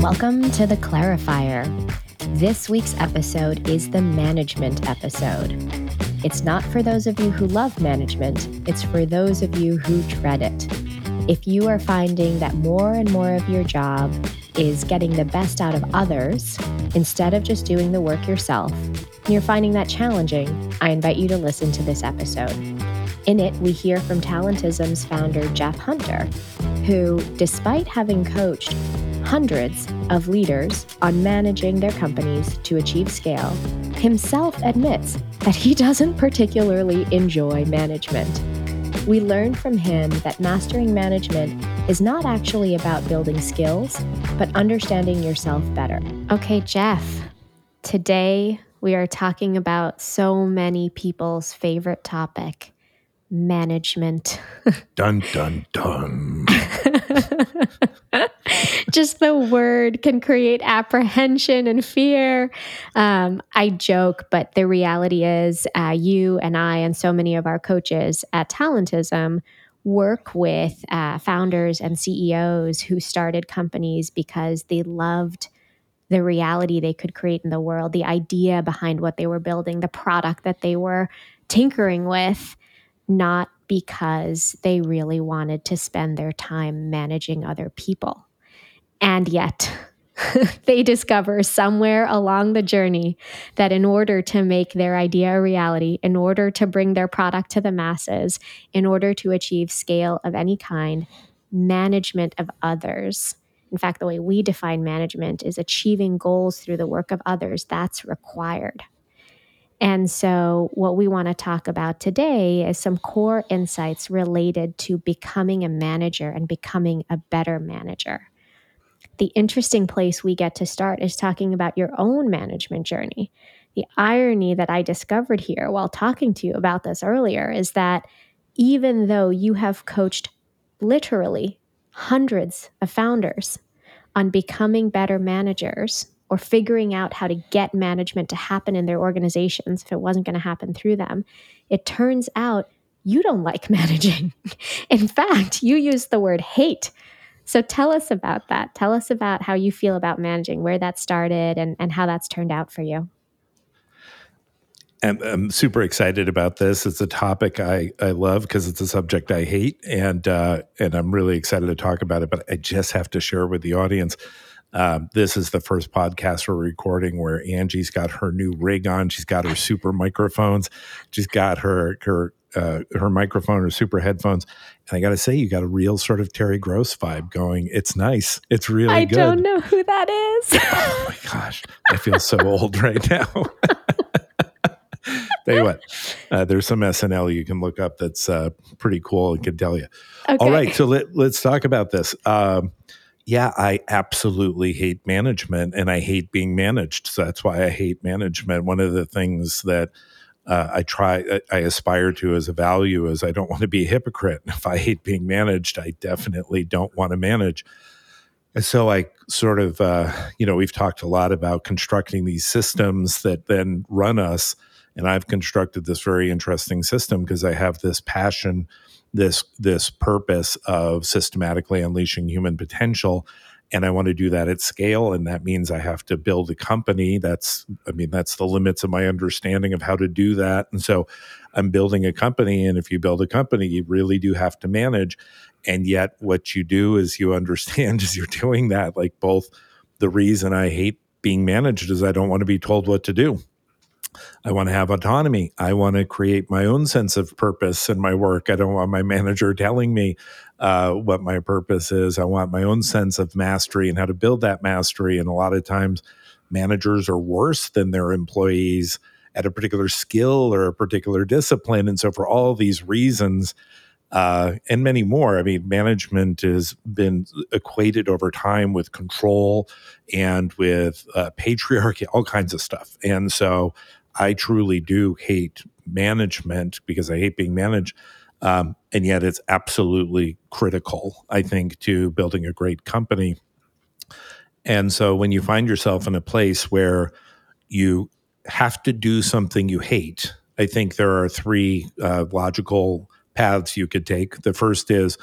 Welcome to the Clarifier. This week's episode is the management episode. It's not for those of you who love management, it's for those of you who dread it. If you are finding that more and more of your job is getting the best out of others instead of just doing the work yourself, and you're finding that challenging, I invite you to listen to this episode. In it, we hear from Talentism's founder, Jeff Hunter, who, despite having coached hundreds of leaders on managing their companies to achieve scale, himself admits that he doesn't particularly enjoy management. We learned from him that mastering management is not actually about building skills, but understanding yourself better. Okay, Jeff, today we are talking about so many people's favorite topic management. dun, dun, dun. Just the word can create apprehension and fear. Um, I joke, but the reality is, uh, you and I, and so many of our coaches at Talentism, work with uh, founders and CEOs who started companies because they loved the reality they could create in the world, the idea behind what they were building, the product that they were tinkering with not because they really wanted to spend their time managing other people. And yet, they discover somewhere along the journey that in order to make their idea a reality, in order to bring their product to the masses, in order to achieve scale of any kind, management of others. In fact, the way we define management is achieving goals through the work of others. That's required. And so, what we want to talk about today is some core insights related to becoming a manager and becoming a better manager. The interesting place we get to start is talking about your own management journey. The irony that I discovered here while talking to you about this earlier is that even though you have coached literally hundreds of founders on becoming better managers, or figuring out how to get management to happen in their organizations if it wasn't going to happen through them, it turns out you don't like managing. in fact, you use the word hate. So tell us about that. Tell us about how you feel about managing, where that started, and, and how that's turned out for you. I'm, I'm super excited about this. It's a topic I, I love because it's a subject I hate, and uh, and I'm really excited to talk about it. But I just have to share with the audience um, this is the first podcast we're recording where Angie's got her new rig on. She's got her super microphones. She's got her her uh, her microphone, her super headphones. And I got to say, you got a real sort of Terry Gross vibe going. It's nice. It's really I good. I don't know who that is. oh my gosh, I feel so old right now. Tell you what, uh, there's some SNL you can look up that's uh, pretty cool and can tell you. Okay. All right, so let, us talk about this. Um, yeah, I absolutely hate management and I hate being managed. So that's why I hate management. One of the things that uh, I try, I aspire to as a value is I don't want to be a hypocrite. If I hate being managed, I definitely don't want to manage. And so I sort of, uh, you know, we've talked a lot about constructing these systems that then run us. And I've constructed this very interesting system because I have this passion this this purpose of systematically unleashing human potential and I want to do that at scale and that means I have to build a company that's I mean that's the limits of my understanding of how to do that. And so I'm building a company and if you build a company you really do have to manage. And yet what you do is you understand as you're doing that like both the reason I hate being managed is I don't want to be told what to do I want to have autonomy. I want to create my own sense of purpose in my work. I don't want my manager telling me uh, what my purpose is. I want my own sense of mastery and how to build that mastery. And a lot of times, managers are worse than their employees at a particular skill or a particular discipline. And so, for all these reasons, uh, and many more. I mean, management has been equated over time with control and with uh, patriarchy, all kinds of stuff. And so I truly do hate management because I hate being managed. Um, and yet it's absolutely critical, I think, to building a great company. And so when you find yourself in a place where you have to do something you hate, I think there are three uh, logical paths you could take. The first is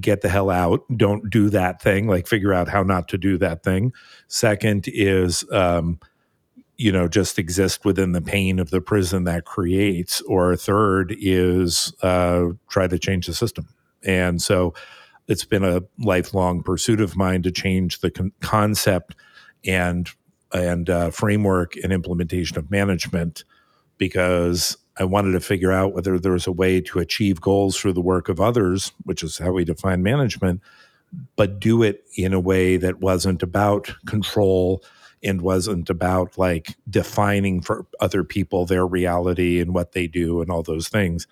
get the hell out. Don't do that thing. Like figure out how not to do that thing. Second is, um, you know, just exist within the pain of the prison that creates. Or third is uh, try to change the system. And so it's been a lifelong pursuit of mine to change the con- concept and and uh, framework and implementation of management because I wanted to figure out whether there was a way to achieve goals through the work of others, which is how we define management, but do it in a way that wasn't about control and wasn't about like defining for other people their reality and what they do and all those things.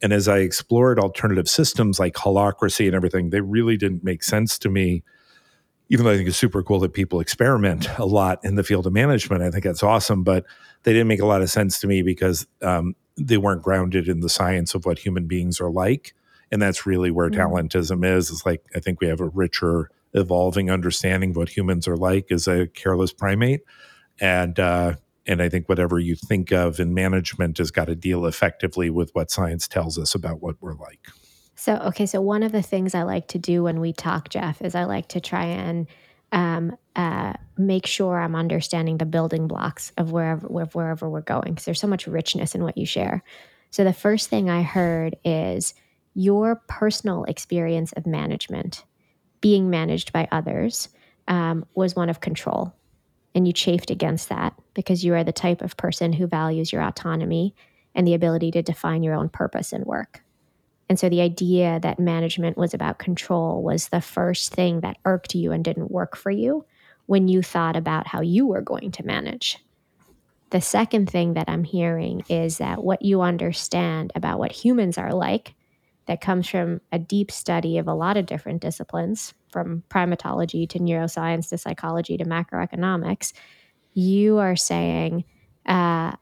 And as I explored alternative systems like holacracy and everything, they really didn't make sense to me. Even though I think it's super cool that people experiment a lot in the field of management, I think that's awesome. But they didn't make a lot of sense to me because um, they weren't grounded in the science of what human beings are like. And that's really where mm-hmm. talentism is. It's like I think we have a richer, evolving understanding of what humans are like as a careless primate. And uh, and I think whatever you think of in management has got to deal effectively with what science tells us about what we're like. So, okay, so one of the things I like to do when we talk, Jeff, is I like to try and um, uh, make sure I'm understanding the building blocks of wherever wherever we're going because there's so much richness in what you share. So the first thing I heard is your personal experience of management, being managed by others, um, was one of control, and you chafed against that because you are the type of person who values your autonomy and the ability to define your own purpose and work. And so the idea that management was about control was the first thing that irked you and didn't work for you when you thought about how you were going to manage. The second thing that I'm hearing is that what you understand about what humans are like, that comes from a deep study of a lot of different disciplines, from primatology to neuroscience to psychology to macroeconomics, you are saying uh,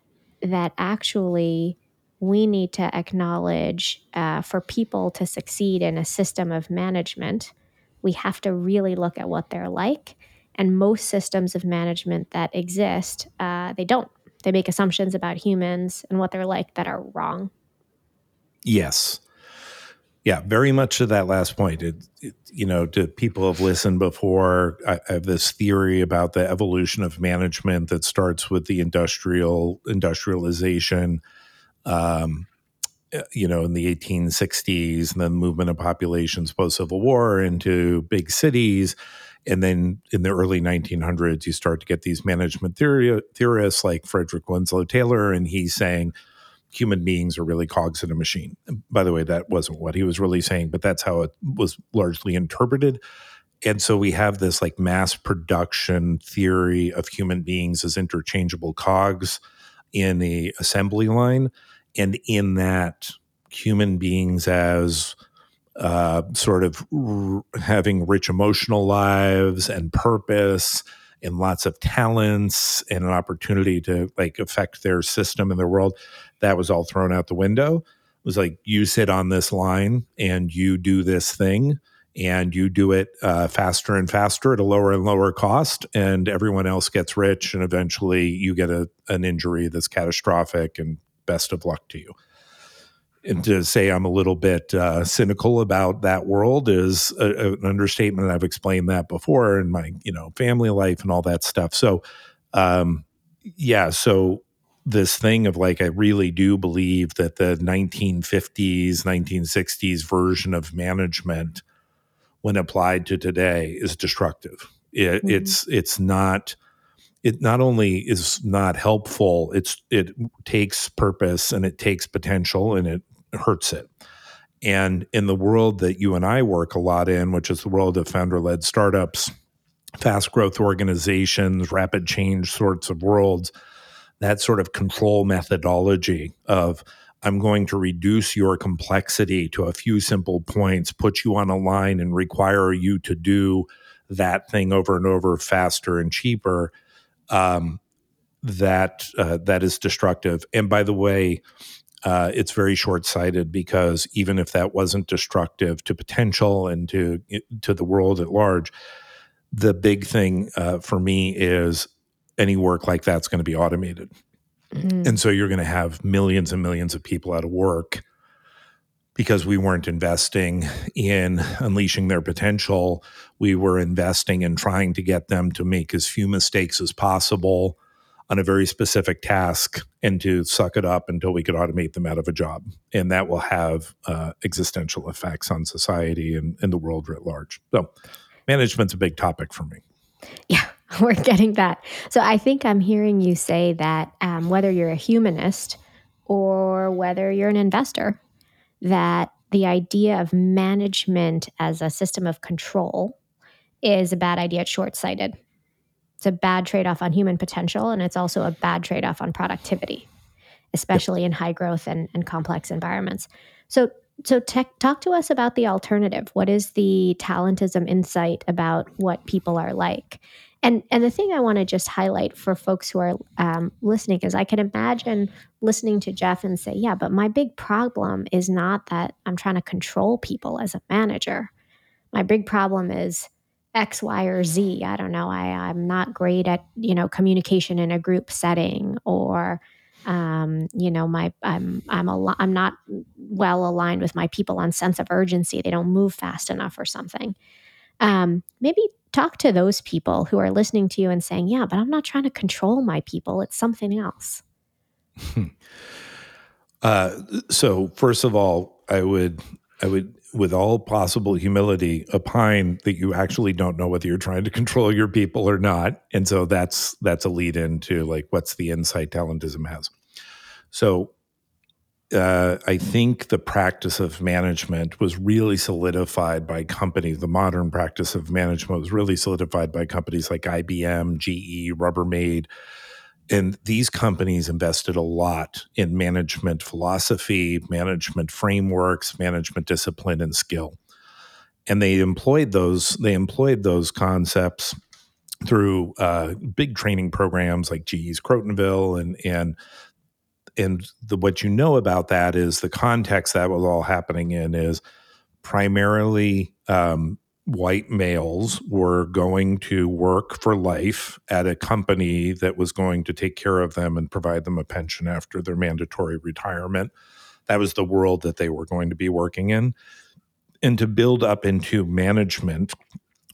that actually we need to acknowledge uh, for people to succeed in a system of management, we have to really look at what they're like. And most systems of management that exist, uh, they don't. They make assumptions about humans and what they're like that are wrong. Yes. Yeah, very much to that last point. It, it, you know, to people have listened before, I, I have this theory about the evolution of management that starts with the industrial industrialization um, uh, you know, in the 1860s, and then movement of populations post Civil War into big cities. And then in the early 1900s, you start to get these management theory, theorists like Frederick Winslow Taylor, and he's saying human beings are really cogs in a machine. By the way, that wasn't what he was really saying, but that's how it was largely interpreted. And so we have this like mass production theory of human beings as interchangeable cogs in the assembly line and in that human beings as uh, sort of r- having rich emotional lives and purpose and lots of talents and an opportunity to like affect their system and their world that was all thrown out the window it was like you sit on this line and you do this thing and you do it uh, faster and faster at a lower and lower cost and everyone else gets rich and eventually you get a, an injury that's catastrophic and best of luck to you. And to say I'm a little bit uh, cynical about that world is a, a, an understatement. I've explained that before in my you know family life and all that stuff. So, um, yeah. So this thing of like I really do believe that the 1950s, 1960s version of management, when applied to today, is destructive. It, mm-hmm. It's it's not it not only is not helpful, it's it takes purpose and it takes potential and it hurts it. And in the world that you and I work a lot in, which is the world of founder led startups, fast growth organizations, rapid change sorts of worlds, that sort of control methodology of I'm going to reduce your complexity to a few simple points, put you on a line, and require you to do that thing over and over faster and cheaper um, that uh, that is destructive. And by the way, uh, it's very short-sighted because even if that wasn't destructive to potential and to to the world at large, the big thing uh, for me is any work like that's going to be automated, mm-hmm. and so you're going to have millions and millions of people out of work because we weren't investing in unleashing their potential. We were investing in trying to get them to make as few mistakes as possible on a very specific task and to suck it up until we could automate them out of a job. And that will have uh, existential effects on society and, and the world writ large. So, management's a big topic for me. Yeah, we're getting that. So, I think I'm hearing you say that um, whether you're a humanist or whether you're an investor, that the idea of management as a system of control is a bad idea. It's short sighted. It's a bad trade off on human potential, and it's also a bad trade off on productivity, especially yep. in high growth and, and complex environments. So, so tech, talk to us about the alternative. What is the talentism insight about what people are like? And and the thing I want to just highlight for folks who are um, listening is I can imagine listening to Jeff and say, yeah, but my big problem is not that I'm trying to control people as a manager. My big problem is X, Y, or Z. I don't know. I, I'm not great at you know communication in a group setting, or um, you know, my I'm I'm a I'm not well aligned with my people on sense of urgency. They don't move fast enough, or something. Um, maybe talk to those people who are listening to you and saying, "Yeah, but I'm not trying to control my people. It's something else." uh, so, first of all, I would I would with all possible humility, opine that you actually don't know whether you're trying to control your people or not. And so that's that's a lead into like what's the insight talentism has. So uh, I think the practice of management was really solidified by companies. The modern practice of management was really solidified by companies like IBM, GE, Rubbermaid, and these companies invested a lot in management philosophy, management frameworks, management discipline, and skill. And they employed those. They employed those concepts through uh, big training programs like GE's Crotonville and and and the, what you know about that is the context that was all happening in is primarily um, white males were going to work for life at a company that was going to take care of them and provide them a pension after their mandatory retirement. That was the world that they were going to be working in. And to build up into management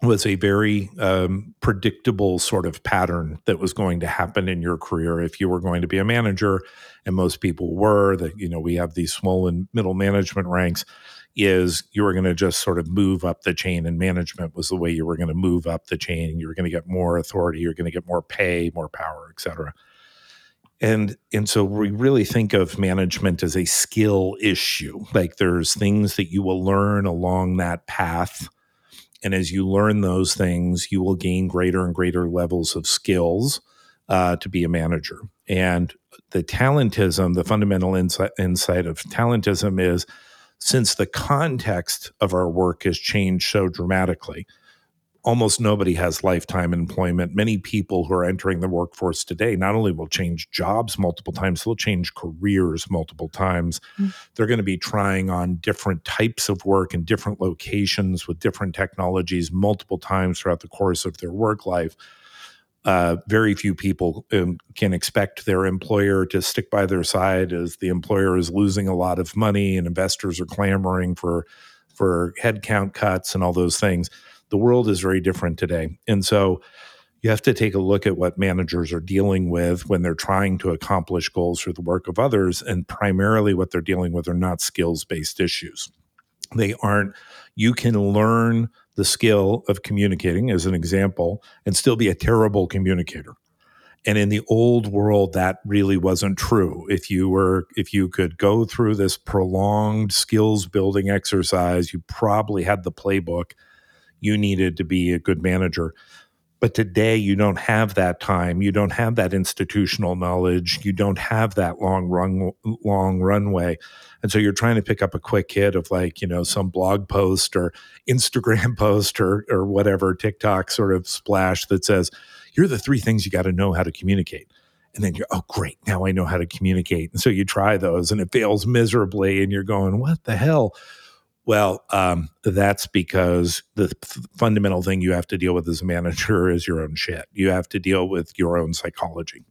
was a very um, predictable sort of pattern that was going to happen in your career if you were going to be a manager and most people were that you know we have these small and middle management ranks is you were going to just sort of move up the chain and management was the way you were going to move up the chain. You were going to get more authority you're going to get more pay more power et cetera. And and so we really think of management as a skill issue. Like there's things that you will learn along that path and as you learn those things you will gain greater and greater levels of skills uh, to be a manager. And the talentism the fundamental insight, insight of talentism is since the context of our work has changed so dramatically, almost nobody has lifetime employment. Many people who are entering the workforce today not only will change jobs multiple times, they'll change careers multiple times. Mm-hmm. They're going to be trying on different types of work in different locations with different technologies multiple times throughout the course of their work life uh, very few people um, can expect their employer to stick by their side as the employer is losing a lot of money and investors are clamoring for for headcount cuts and all those things. The world is very different today, and so you have to take a look at what managers are dealing with when they're trying to accomplish goals through the work of others, and primarily what they're dealing with are not skills based issues. They aren't. You can learn the skill of communicating, as an example, and still be a terrible communicator. And in the old world, that really wasn't true. If you were, if you could go through this prolonged skills building exercise, you probably had the playbook you needed to be a good manager. But today, you don't have that time. You don't have that institutional knowledge. You don't have that long run, long runway. And so you're trying to pick up a quick hit of like, you know, some blog post or Instagram post or, or whatever, TikTok sort of splash that says, here are the three things you got to know how to communicate. And then you're, oh, great, now I know how to communicate. And so you try those and it fails miserably. And you're going, what the hell? Well, um, that's because the fundamental thing you have to deal with as a manager is your own shit. You have to deal with your own psychology.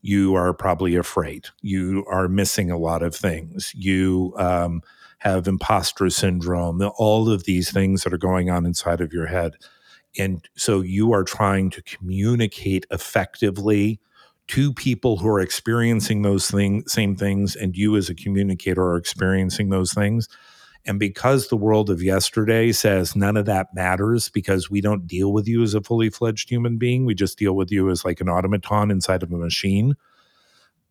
You are probably afraid. You are missing a lot of things. You um, have imposter syndrome, all of these things that are going on inside of your head. And so you are trying to communicate effectively to people who are experiencing those thing, same things, and you as a communicator are experiencing those things. And because the world of yesterday says none of that matters because we don't deal with you as a fully fledged human being, we just deal with you as like an automaton inside of a machine,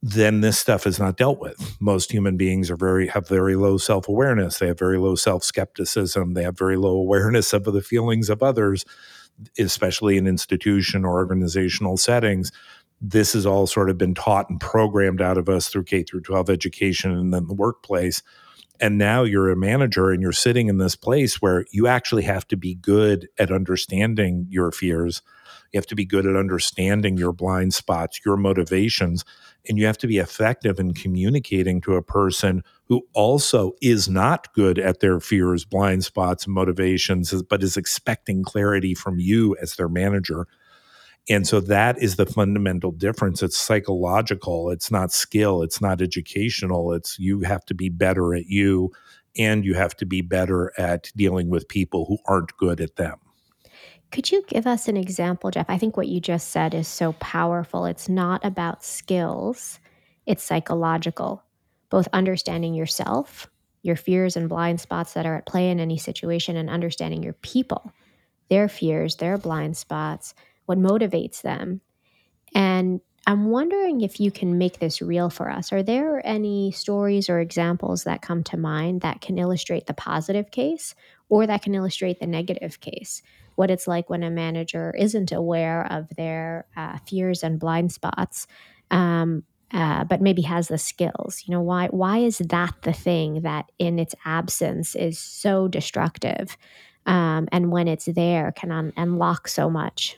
then this stuff is not dealt with. Most human beings are very have very low self-awareness. They have very low self-skepticism. They have very low awareness of the feelings of others, especially in institution or organizational settings this has all sort of been taught and programmed out of us through K through 12 education and then the workplace. And now you're a manager and you're sitting in this place where you actually have to be good at understanding your fears. You have to be good at understanding your blind spots, your motivations, and you have to be effective in communicating to a person who also is not good at their fears, blind spots, motivations, but is expecting clarity from you as their manager and so that is the fundamental difference. It's psychological, it's not skill, it's not educational. It's you have to be better at you and you have to be better at dealing with people who aren't good at them. Could you give us an example, Jeff? I think what you just said is so powerful. It's not about skills, it's psychological, both understanding yourself, your fears and blind spots that are at play in any situation, and understanding your people, their fears, their blind spots what motivates them. And I'm wondering if you can make this real for us. Are there any stories or examples that come to mind that can illustrate the positive case or that can illustrate the negative case? What it's like when a manager isn't aware of their uh, fears and blind spots, um, uh, but maybe has the skills. You know, why why is that the thing that in its absence is so destructive, um, and when it's there can un- unlock so much?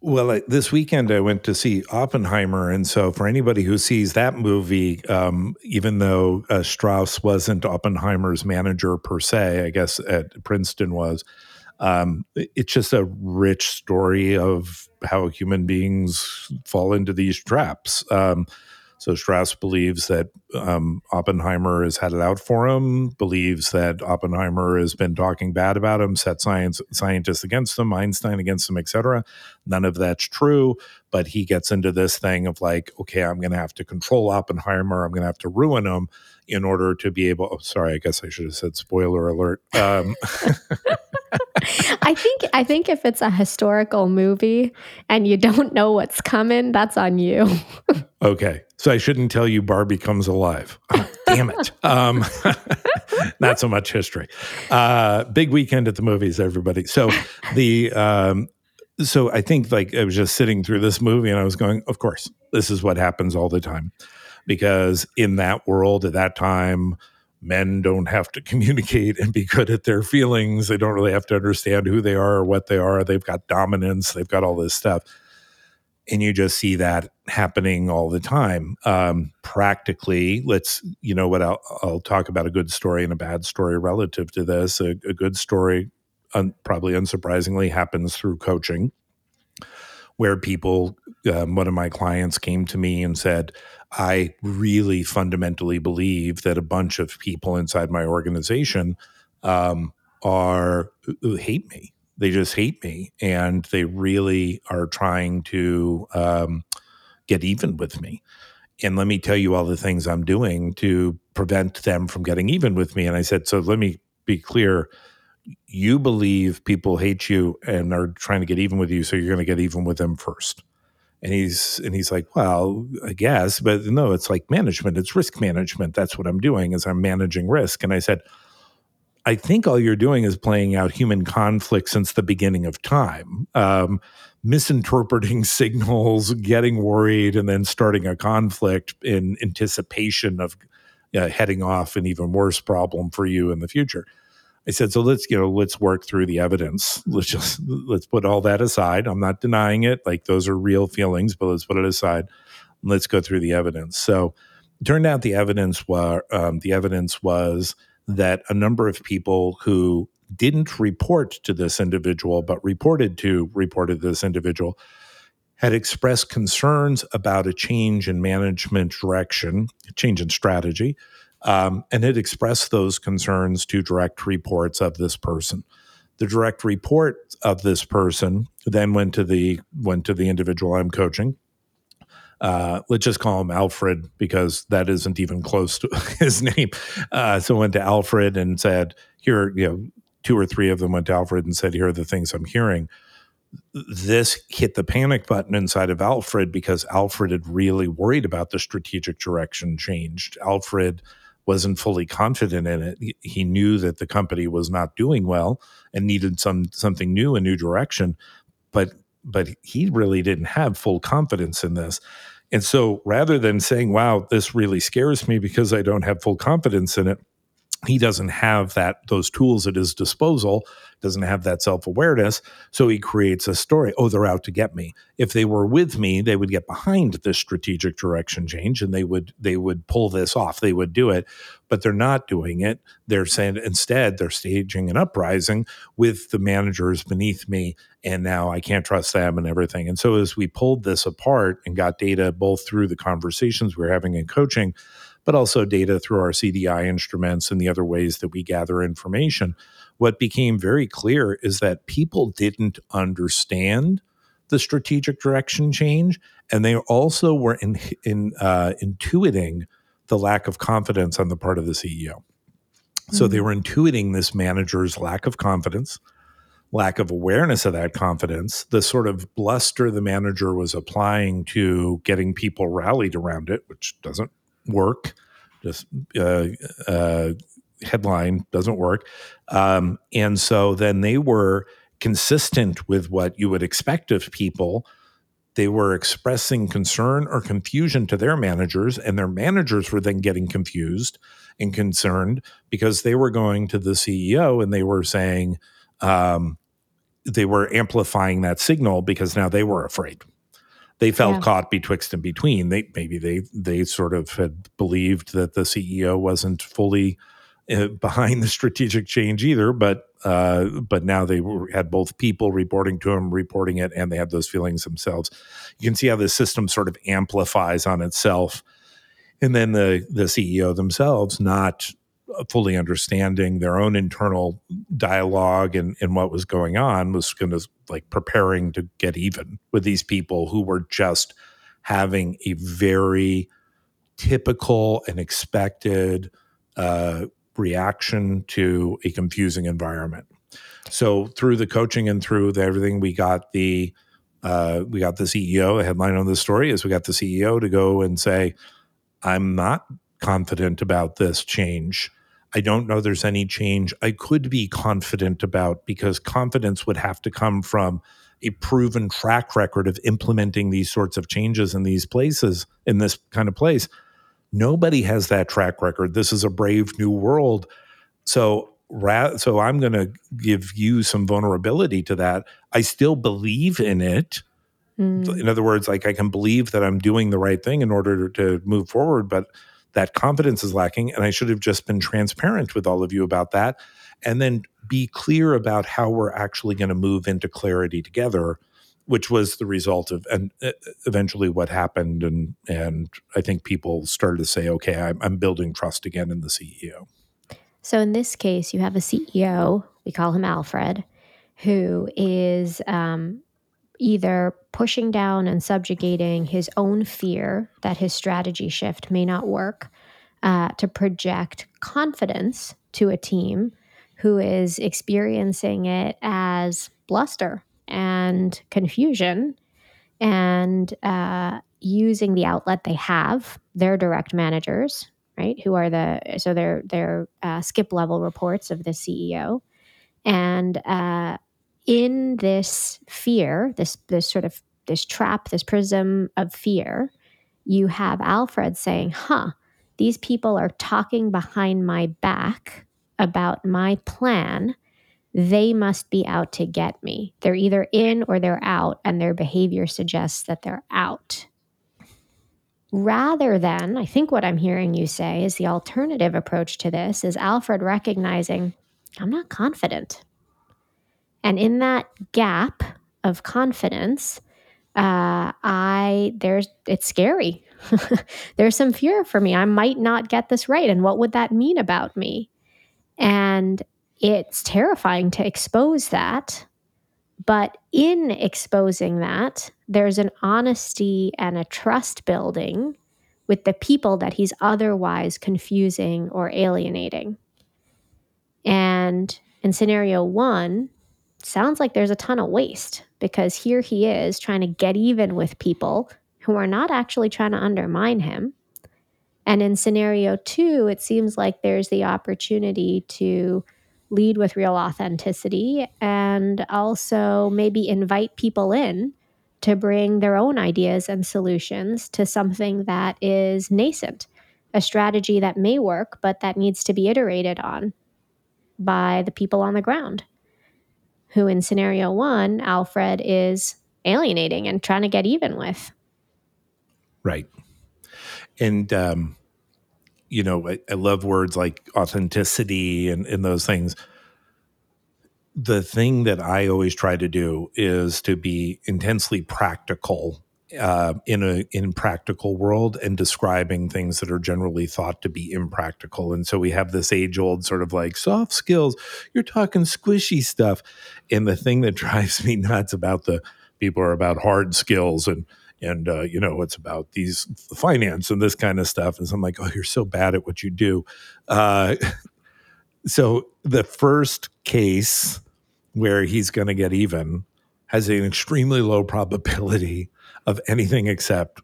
Well, I, this weekend I went to see Oppenheimer, and so for anybody who sees that movie, um, even though uh, Strauss wasn't Oppenheimer's manager per se, I guess at Princeton was. Um, it's just a rich story of how human beings fall into these traps. Um, so Strauss believes that um, Oppenheimer has had it out for him, believes that Oppenheimer has been talking bad about him, set science scientists against him, Einstein against him, etc. None of that's true, but he gets into this thing of like, okay, I'm going to have to control Oppenheimer, I'm going to have to ruin him in order to be able. Oh, sorry, I guess I should have said spoiler alert. Um, I think I think if it's a historical movie and you don't know what's coming, that's on you. okay, so I shouldn't tell you Barbie comes alive. Oh, damn it! Um, not so much history. Uh, big weekend at the movies, everybody. So the um, so I think like I was just sitting through this movie and I was going, of course, this is what happens all the time, because in that world at that time men don't have to communicate and be good at their feelings. They don't really have to understand who they are or what they are. They've got dominance, they've got all this stuff. And you just see that happening all the time. Um, practically, let's, you know what, I'll, I'll, talk about a good story and a bad story relative to this. A, a good story, un, probably unsurprisingly, happens through coaching, where people, um, one of my clients came to me and said, I really fundamentally believe that a bunch of people inside my organization um, are who hate me. They just hate me, and they really are trying to um, get even with me. And let me tell you all the things I'm doing to prevent them from getting even with me. And I said, so let me be clear. You believe people hate you and are trying to get even with you, so you're going to get even with them first. And he's and he's like, well, I guess, but no, it's like management. It's risk management. That's what I'm doing is I'm managing risk. And I said, I think all you're doing is playing out human conflict since the beginning of time, um, misinterpreting signals, getting worried, and then starting a conflict in anticipation of uh, heading off an even worse problem for you in the future. I said, so let's, you know, let's work through the evidence. Let's just, let's put all that aside. I'm not denying it. Like those are real feelings, but let's put it aside. Let's go through the evidence. So turned out the evidence was, um, the evidence was that a number of people who didn't report to this individual, but reported to reported this individual had expressed concerns about a change in management direction, change in strategy, Um, and it expressed those concerns to direct reports of this person. The direct report of this person then went to the went to the individual I'm coaching. Uh, let's just call him Alfred because that isn't even close to his name. Uh, so went to Alfred and said, "Here, you know, two or three of them went to Alfred and said, "Here are the things I'm hearing." This hit the panic button inside of Alfred because Alfred had really worried about the strategic direction changed. Alfred wasn't fully confident in it. He knew that the company was not doing well and needed some something new, a new direction, but but he really didn't have full confidence in this. And so rather than saying, wow, this really scares me because I don't have full confidence in it, he doesn't have that those tools at his disposal doesn't have that self-awareness so he creates a story oh they're out to get me. If they were with me they would get behind this strategic direction change and they would they would pull this off they would do it but they're not doing it. They're saying instead they're staging an uprising with the managers beneath me and now i can't trust them and everything. And so as we pulled this apart and got data both through the conversations we we're having in coaching but also data through our CDI instruments and the other ways that we gather information. What became very clear is that people didn't understand the strategic direction change, and they also were in, in uh, intuiting the lack of confidence on the part of the CEO. So mm-hmm. they were intuiting this manager's lack of confidence, lack of awareness of that confidence, the sort of bluster the manager was applying to getting people rallied around it, which doesn't work. Just uh, uh, headline doesn't work. Um, and so then they were consistent with what you would expect of people. They were expressing concern or confusion to their managers, and their managers were then getting confused and concerned because they were going to the CEO and they were saying, um, they were amplifying that signal because now they were afraid they felt yeah. caught betwixt and between. They maybe they they sort of had believed that the CEO wasn't fully uh, behind the strategic change either, but uh, but now they were, had both people reporting to him, reporting it, and they had those feelings themselves. You can see how the system sort of amplifies on itself, and then the the CEO themselves not fully understanding their own internal dialogue and, and what was going on was going to like preparing to get even with these people who were just having a very typical and expected uh, reaction to a confusing environment. So through the coaching and through the, everything, we got the uh, we got the CEO. The headline on the story is we got the CEO to go and say, "I'm not confident about this change." I don't know there's any change I could be confident about because confidence would have to come from a proven track record of implementing these sorts of changes in these places, in this kind of place. Nobody has that track record. This is a brave new world. So, so I'm going to give you some vulnerability to that. I still believe in it. Mm. In other words, like I can believe that I'm doing the right thing in order to move forward, but that confidence is lacking. And I should have just been transparent with all of you about that. And then be clear about how we're actually going to move into clarity together, which was the result of, and uh, eventually what happened. And, and I think people started to say, okay, I'm, I'm building trust again in the CEO. So in this case, you have a CEO, we call him Alfred, who is um, either pushing down and subjugating his own fear that his strategy shift may not work uh, to project confidence to a team who is experiencing it as bluster and confusion and uh, using the outlet they have their direct managers right who are the so they're they're uh, skip level reports of the ceo and uh, in this fear, this this sort of this trap, this prism of fear, you have Alfred saying, "Huh, these people are talking behind my back about my plan. They must be out to get me. They're either in or they're out, and their behavior suggests that they're out." Rather than, I think what I'm hearing you say is the alternative approach to this is Alfred recognizing, I'm not confident. And in that gap of confidence, uh, I there's it's scary. There's some fear for me. I might not get this right. And what would that mean about me? And it's terrifying to expose that. But in exposing that, there's an honesty and a trust building with the people that he's otherwise confusing or alienating. And in scenario one, sounds like there's a ton of waste because here he is trying to get even with people who are not actually trying to undermine him. And in scenario two, it seems like there's the opportunity to lead with real authenticity and also maybe invite people in to bring their own ideas and solutions to something that is nascent, a strategy that may work, but that needs to be iterated on by the people on the ground. Who in scenario one, Alfred is alienating and trying to get even with. Right. And, um, you know, I, I love words like authenticity and, and those things the thing that I always try to do is to be intensely practical uh, in a in practical world and describing things that are generally thought to be impractical. And so we have this age old sort of like soft skills. You're talking squishy stuff, and the thing that drives me nuts about the people are about hard skills and and uh, you know it's about these finance and this kind of stuff. And so I'm like, oh, you're so bad at what you do. Uh, so the first case where he's going to get even has an extremely low probability of anything except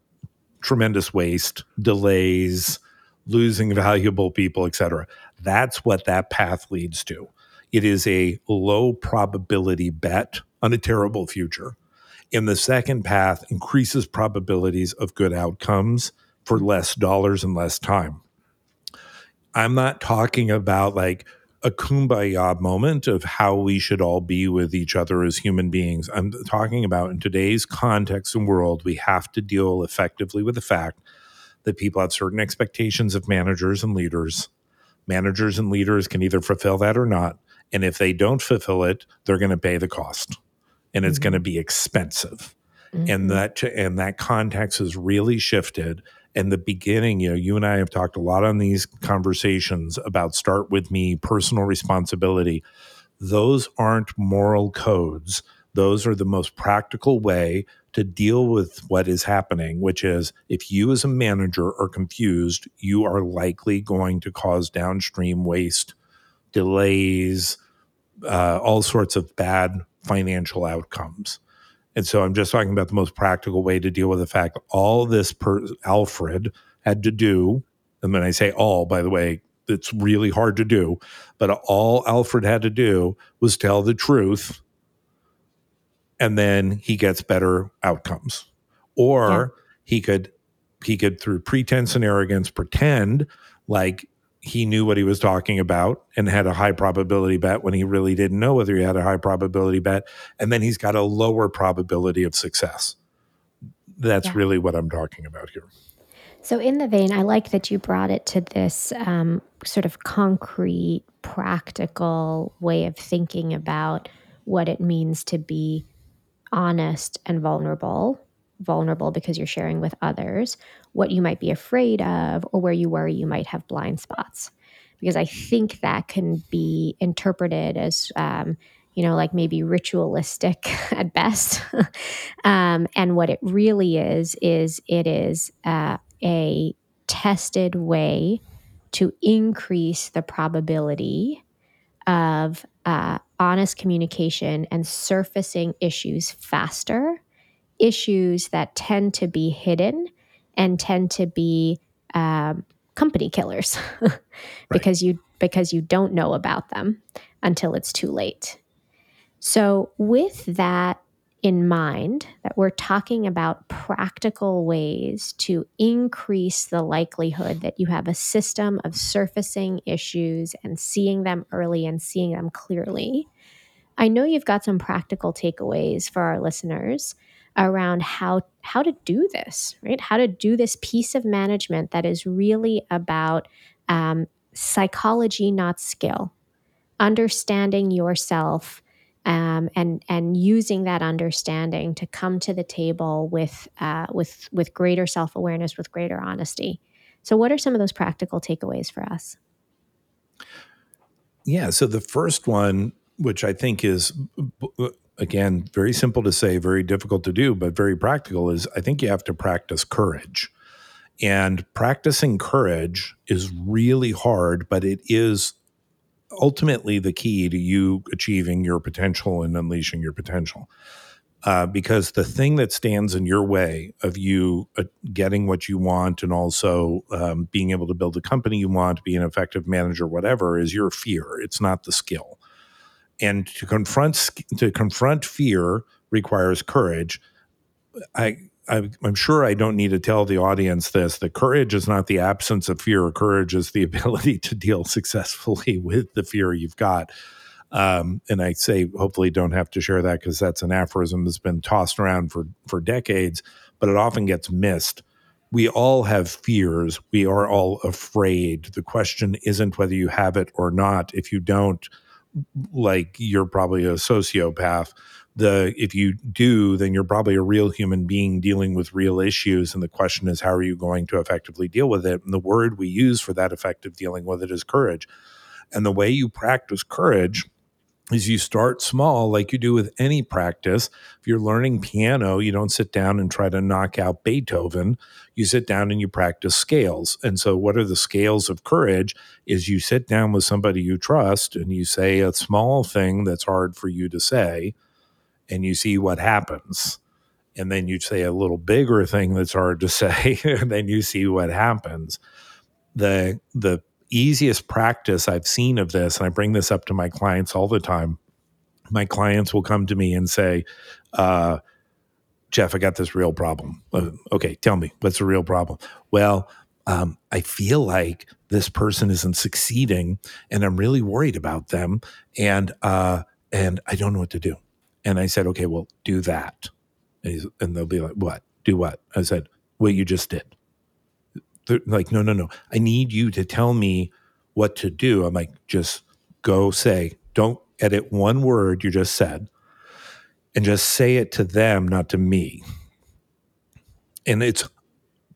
tremendous waste, delays, losing valuable people, etc. That's what that path leads to. It is a low probability bet on a terrible future. In the second path increases probabilities of good outcomes for less dollars and less time. I'm not talking about like a kumbaya moment of how we should all be with each other as human beings. I'm talking about in today's context and world, we have to deal effectively with the fact that people have certain expectations of managers and leaders. Managers and leaders can either fulfill that or not. And if they don't fulfill it, they're going to pay the cost and it's mm-hmm. going to be expensive. Mm-hmm. And that and that context has really shifted in the beginning, you know, you and I have talked a lot on these conversations about start with me, personal responsibility. Those aren't moral codes. Those are the most practical way to deal with what is happening, which is if you as a manager are confused, you are likely going to cause downstream waste, delays, uh, all sorts of bad financial outcomes. And so I'm just talking about the most practical way to deal with the fact all this per Alfred had to do, and when I say all, by the way, it's really hard to do, but all Alfred had to do was tell the truth and then he gets better outcomes. Or yeah. he could he could through pretense and arrogance pretend like he knew what he was talking about and had a high probability bet when he really didn't know whether he had a high probability bet. And then he's got a lower probability of success. That's yeah. really what I'm talking about here. So, in the vein, I like that you brought it to this um, sort of concrete, practical way of thinking about what it means to be honest and vulnerable. Vulnerable because you're sharing with others, what you might be afraid of or where you worry you might have blind spots. Because I think that can be interpreted as, um, you know, like maybe ritualistic at best. um, and what it really is, is it is uh, a tested way to increase the probability of uh, honest communication and surfacing issues faster, issues that tend to be hidden and tend to be um, company killers because right. you because you don't know about them until it's too late. So with that in mind that we're talking about practical ways to increase the likelihood that you have a system of surfacing issues and seeing them early and seeing them clearly. I know you've got some practical takeaways for our listeners around how how to do this, right? How to do this piece of management that is really about um, psychology, not skill, understanding yourself um, and and using that understanding to come to the table with uh, with with greater self awareness, with greater honesty. So, what are some of those practical takeaways for us? Yeah. So the first one, which I think is again very simple to say, very difficult to do, but very practical, is I think you have to practice courage. And practicing courage is really hard, but it is ultimately the key to you achieving your potential and unleashing your potential. Uh, because the thing that stands in your way of you uh, getting what you want and also um, being able to build a company you want, be an effective manager, whatever, is your fear. It's not the skill. And to confront to confront fear requires courage. I I, am sure I don't need to tell the audience this that courage is not the absence of fear. Courage is the ability to deal successfully with the fear you've got. Um, and I say, hopefully, don't have to share that because that's an aphorism that's been tossed around for, for decades, but it often gets missed. We all have fears. We are all afraid. The question isn't whether you have it or not. If you don't, like, you're probably a sociopath the if you do then you're probably a real human being dealing with real issues and the question is how are you going to effectively deal with it? And the word we use for that effective dealing with it is courage. And the way you practice courage is you start small like you do with any practice if you're learning piano you don't sit down and try to knock out beethoven you sit down and you practice scales and so what are the scales of courage is you sit down with somebody you trust and you say a small thing that's hard for you to say and you see what happens. And then you say a little bigger thing that's hard to say, and then you see what happens. The the easiest practice I've seen of this, and I bring this up to my clients all the time. My clients will come to me and say, uh, Jeff, I got this real problem. Uh, okay, tell me, what's the real problem? Well, um, I feel like this person isn't succeeding, and I'm really worried about them, and uh, and I don't know what to do. And I said, okay, well, do that. And, and they'll be like, what? Do what? I said, what you just did. They're like, no, no, no. I need you to tell me what to do. I'm like, just go say, don't edit one word you just said and just say it to them, not to me. And it's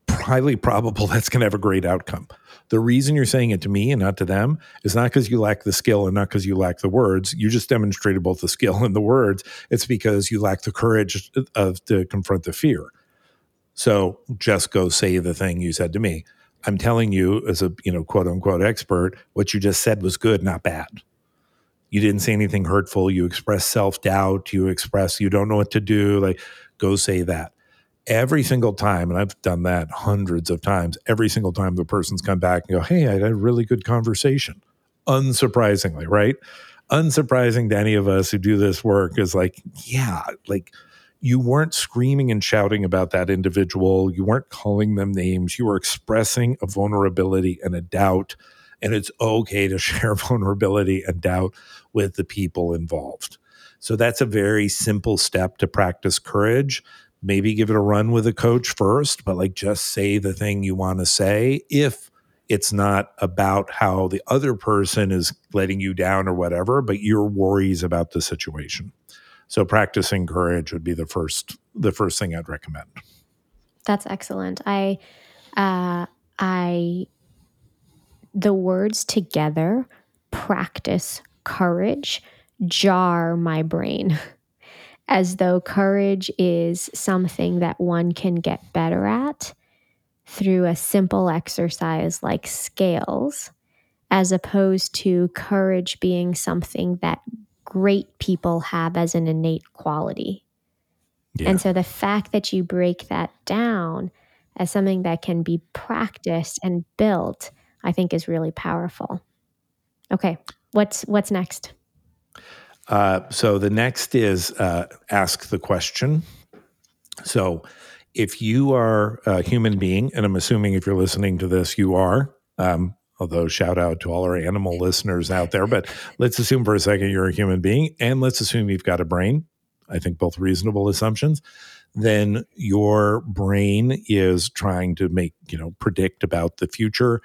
highly probable that's going to have a great outcome. The reason you're saying it to me and not to them is not because you lack the skill and not because you lack the words. You just demonstrated both the skill and the words. It's because you lack the courage of to confront the fear. So just go say the thing you said to me. I'm telling you, as a you know quote unquote expert, what you just said was good, not bad. You didn't say anything hurtful. You express self doubt. You express you don't know what to do. Like, go say that every single time, and I've done that hundreds of times, every single time the person's come back and go, Hey, I had a really good conversation. Unsurprisingly, right? Unsurprising to any of us who do this work is like, yeah, like you weren't screaming and shouting about that individual. You weren't calling them names. You were expressing a vulnerability and a doubt. And it's okay to share vulnerability and doubt with the people involved. So that's a very simple step to practice courage maybe give it a run with a coach first, but like just say the thing you want to say if it's not about how the other person is letting you down or whatever, but your worries about the situation. So practicing courage would be the first the first thing I'd recommend. That's excellent. I uh I the words together practice courage jar my brain as though courage is something that one can get better at through a simple exercise like scales, as opposed to courage being something that great people have as an innate quality. Yeah. And so the fact that you break that down as something that can be practiced and built, I think is really powerful. Okay, what's what's next? Uh, so the next is uh, ask the question. So if you are a human being, and I'm assuming if you're listening to this, you are, um, although shout out to all our animal listeners out there, but let's assume for a second you're a human being and let's assume you've got a brain. I think both reasonable assumptions. Then your brain is trying to make, you know, predict about the future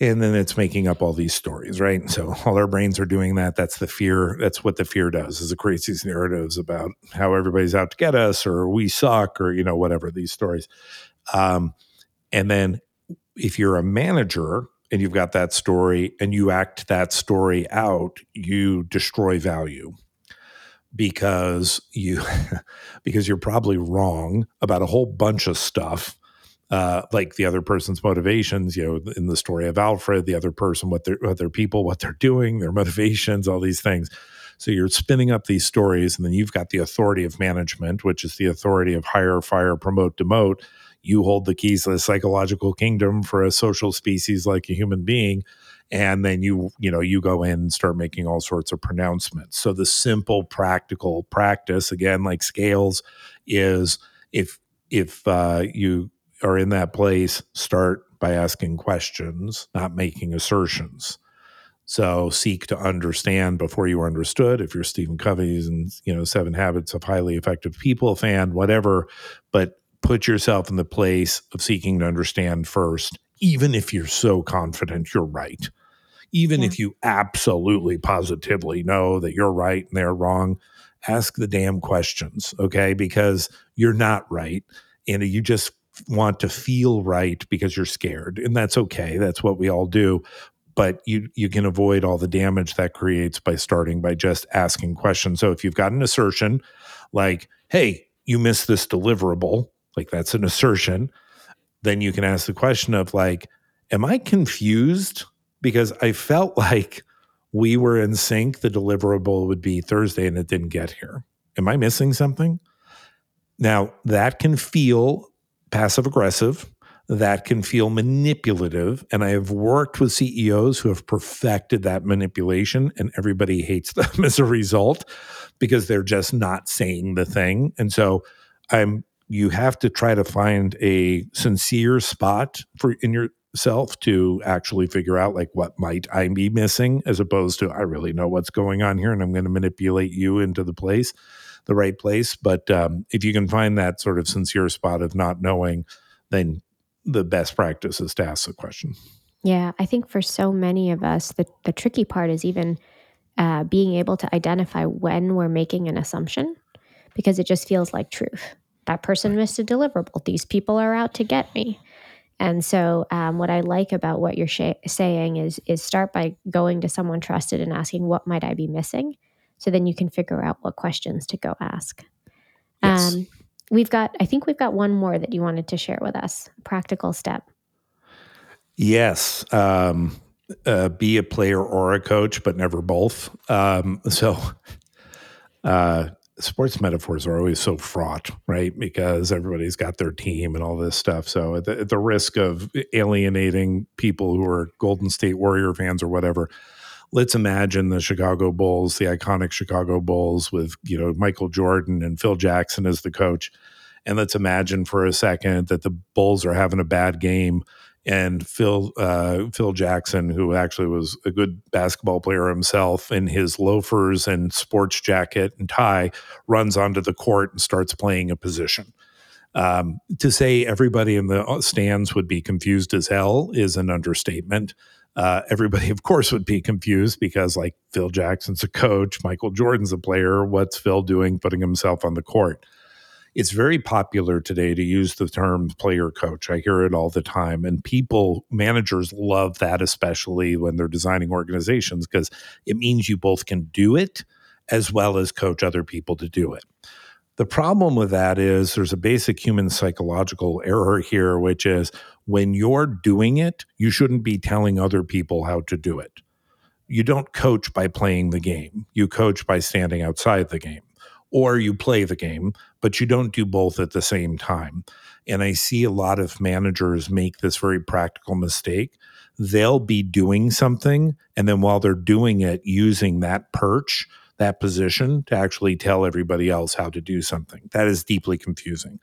and then it's making up all these stories right so all our brains are doing that that's the fear that's what the fear does is it creates these narratives about how everybody's out to get us or we suck or you know whatever these stories um, and then if you're a manager and you've got that story and you act that story out you destroy value because you because you're probably wrong about a whole bunch of stuff uh, like the other person's motivations, you know, in the story of Alfred, the other person, what their other people, what they're doing, their motivations, all these things. So you're spinning up these stories, and then you've got the authority of management, which is the authority of hire, fire, promote, demote. You hold the keys to the psychological kingdom for a social species like a human being, and then you you know you go in and start making all sorts of pronouncements. So the simple, practical practice, again, like scales, is if if uh, you are in that place, start by asking questions, not making assertions. So seek to understand before you are understood. If you're Stephen Covey's and you know Seven Habits of Highly Effective People fan, whatever, but put yourself in the place of seeking to understand first, even if you're so confident you're right. Even yeah. if you absolutely positively know that you're right and they're wrong, ask the damn questions, okay? Because you're not right. And you just want to feel right because you're scared and that's okay that's what we all do but you you can avoid all the damage that creates by starting by just asking questions so if you've got an assertion like hey you missed this deliverable like that's an assertion then you can ask the question of like am i confused because i felt like we were in sync the deliverable would be thursday and it didn't get here am i missing something now that can feel passive aggressive that can feel manipulative. And I have worked with CEOs who have perfected that manipulation, and everybody hates them as a result because they're just not saying the thing. And so I'm you have to try to find a sincere spot for in yourself to actually figure out like what might I be missing as opposed to I really know what's going on here and I'm going to manipulate you into the place the right place. But um, if you can find that sort of sincere spot of not knowing, then the best practice is to ask the question. Yeah, I think for so many of us, the, the tricky part is even uh, being able to identify when we're making an assumption because it just feels like truth. That person missed a deliverable. These people are out to get me. And so, um, what I like about what you're sh- saying is is start by going to someone trusted and asking, "What might I be missing?" So then you can figure out what questions to go ask. Yes. Um, we've got, I think we've got one more that you wanted to share with us, practical step. Yes. Um, uh, be a player or a coach, but never both. Um, so, uh, sports metaphors are always so fraught, right? Because everybody's got their team and all this stuff. So, at the, at the risk of alienating people who are Golden State Warrior fans or whatever, let's imagine the Chicago Bulls, the iconic Chicago Bulls with, you know, Michael Jordan and Phil Jackson as the coach. And let's imagine for a second that the Bulls are having a bad game and Phil uh, Phil Jackson, who actually was a good basketball player himself, in his loafers and sports jacket and tie, runs onto the court and starts playing a position. Um, to say everybody in the stands would be confused as hell is an understatement uh, everybody, of course, would be confused because, like, Phil Jackson's a coach, Michael Jordan's a player. What's Phil doing putting himself on the court? It's very popular today to use the term player coach. I hear it all the time. And people, managers love that, especially when they're designing organizations, because it means you both can do it as well as coach other people to do it. The problem with that is there's a basic human psychological error here, which is when you're doing it, you shouldn't be telling other people how to do it. You don't coach by playing the game, you coach by standing outside the game. Or you play the game, but you don't do both at the same time. And I see a lot of managers make this very practical mistake. They'll be doing something, and then while they're doing it, using that perch that position to actually tell everybody else how to do something. That is deeply confusing.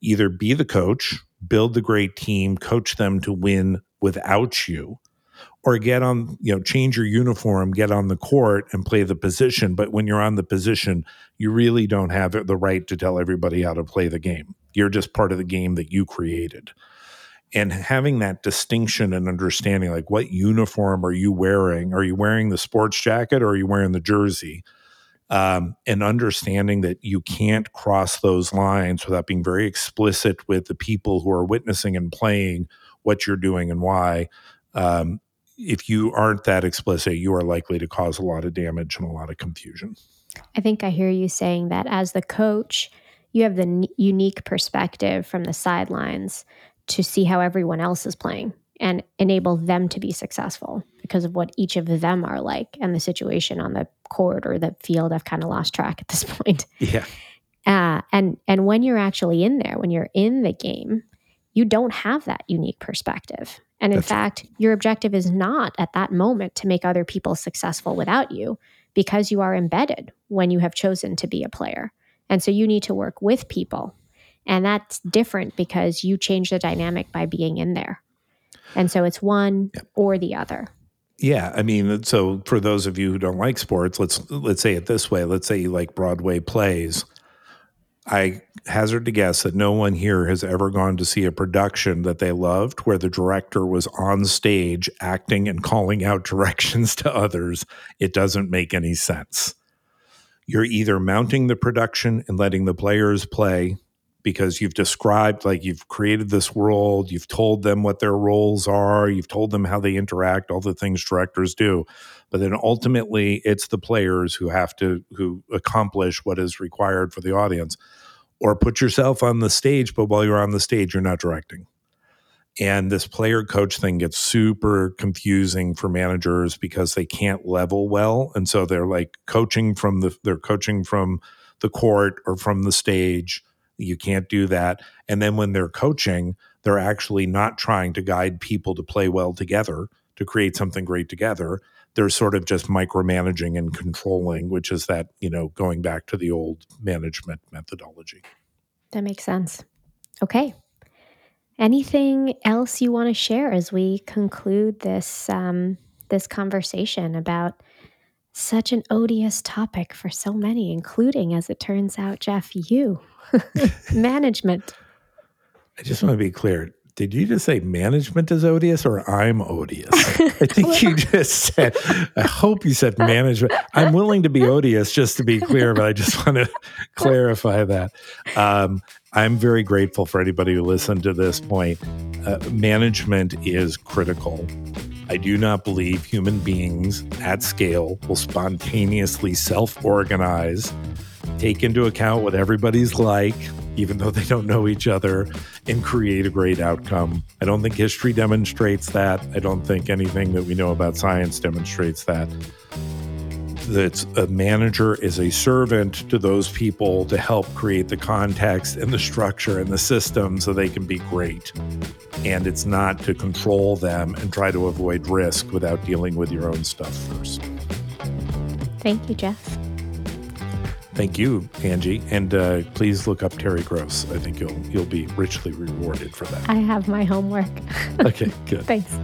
Either be the coach, build the great team, coach them to win without you, or get on, you know, change your uniform, get on the court and play the position. But when you're on the position, you really don't have the right to tell everybody how to play the game. You're just part of the game that you created. and having that distinction and understanding like what uniform are you wearing are you wearing the sports jacket or are you wearing the jersey um, and understanding that you can't cross those lines without being very explicit with the people who are witnessing and playing what you're doing and why um, if you aren't that explicit you are likely to cause a lot of damage and a lot of confusion i think i hear you saying that as the coach you have the n- unique perspective from the sidelines to see how everyone else is playing and enable them to be successful because of what each of them are like and the situation on the court or the field. I've kind of lost track at this point. Yeah. Uh, and and when you're actually in there, when you're in the game, you don't have that unique perspective. And in That's fact, your objective is not at that moment to make other people successful without you because you are embedded when you have chosen to be a player. And so you need to work with people and that's different because you change the dynamic by being in there. And so it's one yep. or the other. Yeah, I mean, so for those of you who don't like sports, let's let's say it this way. Let's say you like Broadway plays. I hazard to guess that no one here has ever gone to see a production that they loved where the director was on stage acting and calling out directions to others. It doesn't make any sense. You're either mounting the production and letting the players play because you've described like you've created this world you've told them what their roles are you've told them how they interact all the things directors do but then ultimately it's the players who have to who accomplish what is required for the audience or put yourself on the stage but while you're on the stage you're not directing and this player coach thing gets super confusing for managers because they can't level well and so they're like coaching from the they're coaching from the court or from the stage you can't do that. And then when they're coaching, they're actually not trying to guide people to play well together, to create something great together. They're sort of just micromanaging and controlling, which is that, you know, going back to the old management methodology. That makes sense. Okay. Anything else you want to share as we conclude this um, this conversation about such an odious topic for so many, including, as it turns out, Jeff, you. management. I just want to be clear. Did you just say management is odious or I'm odious? I think you just said, I hope you said management. I'm willing to be odious just to be clear, but I just want to clarify that. Um, I'm very grateful for anybody who listened to this point. Uh, management is critical. I do not believe human beings at scale will spontaneously self organize take into account what everybody's like, even though they don't know each other, and create a great outcome. I don't think history demonstrates that. I don't think anything that we know about science demonstrates that. That a manager is a servant to those people to help create the context and the structure and the system so they can be great. And it's not to control them and try to avoid risk without dealing with your own stuff first. Thank you, Jeff. Thank you, Angie, and uh, please look up Terry Gross. I think you'll you'll be richly rewarded for that. I have my homework. okay, good. Thanks.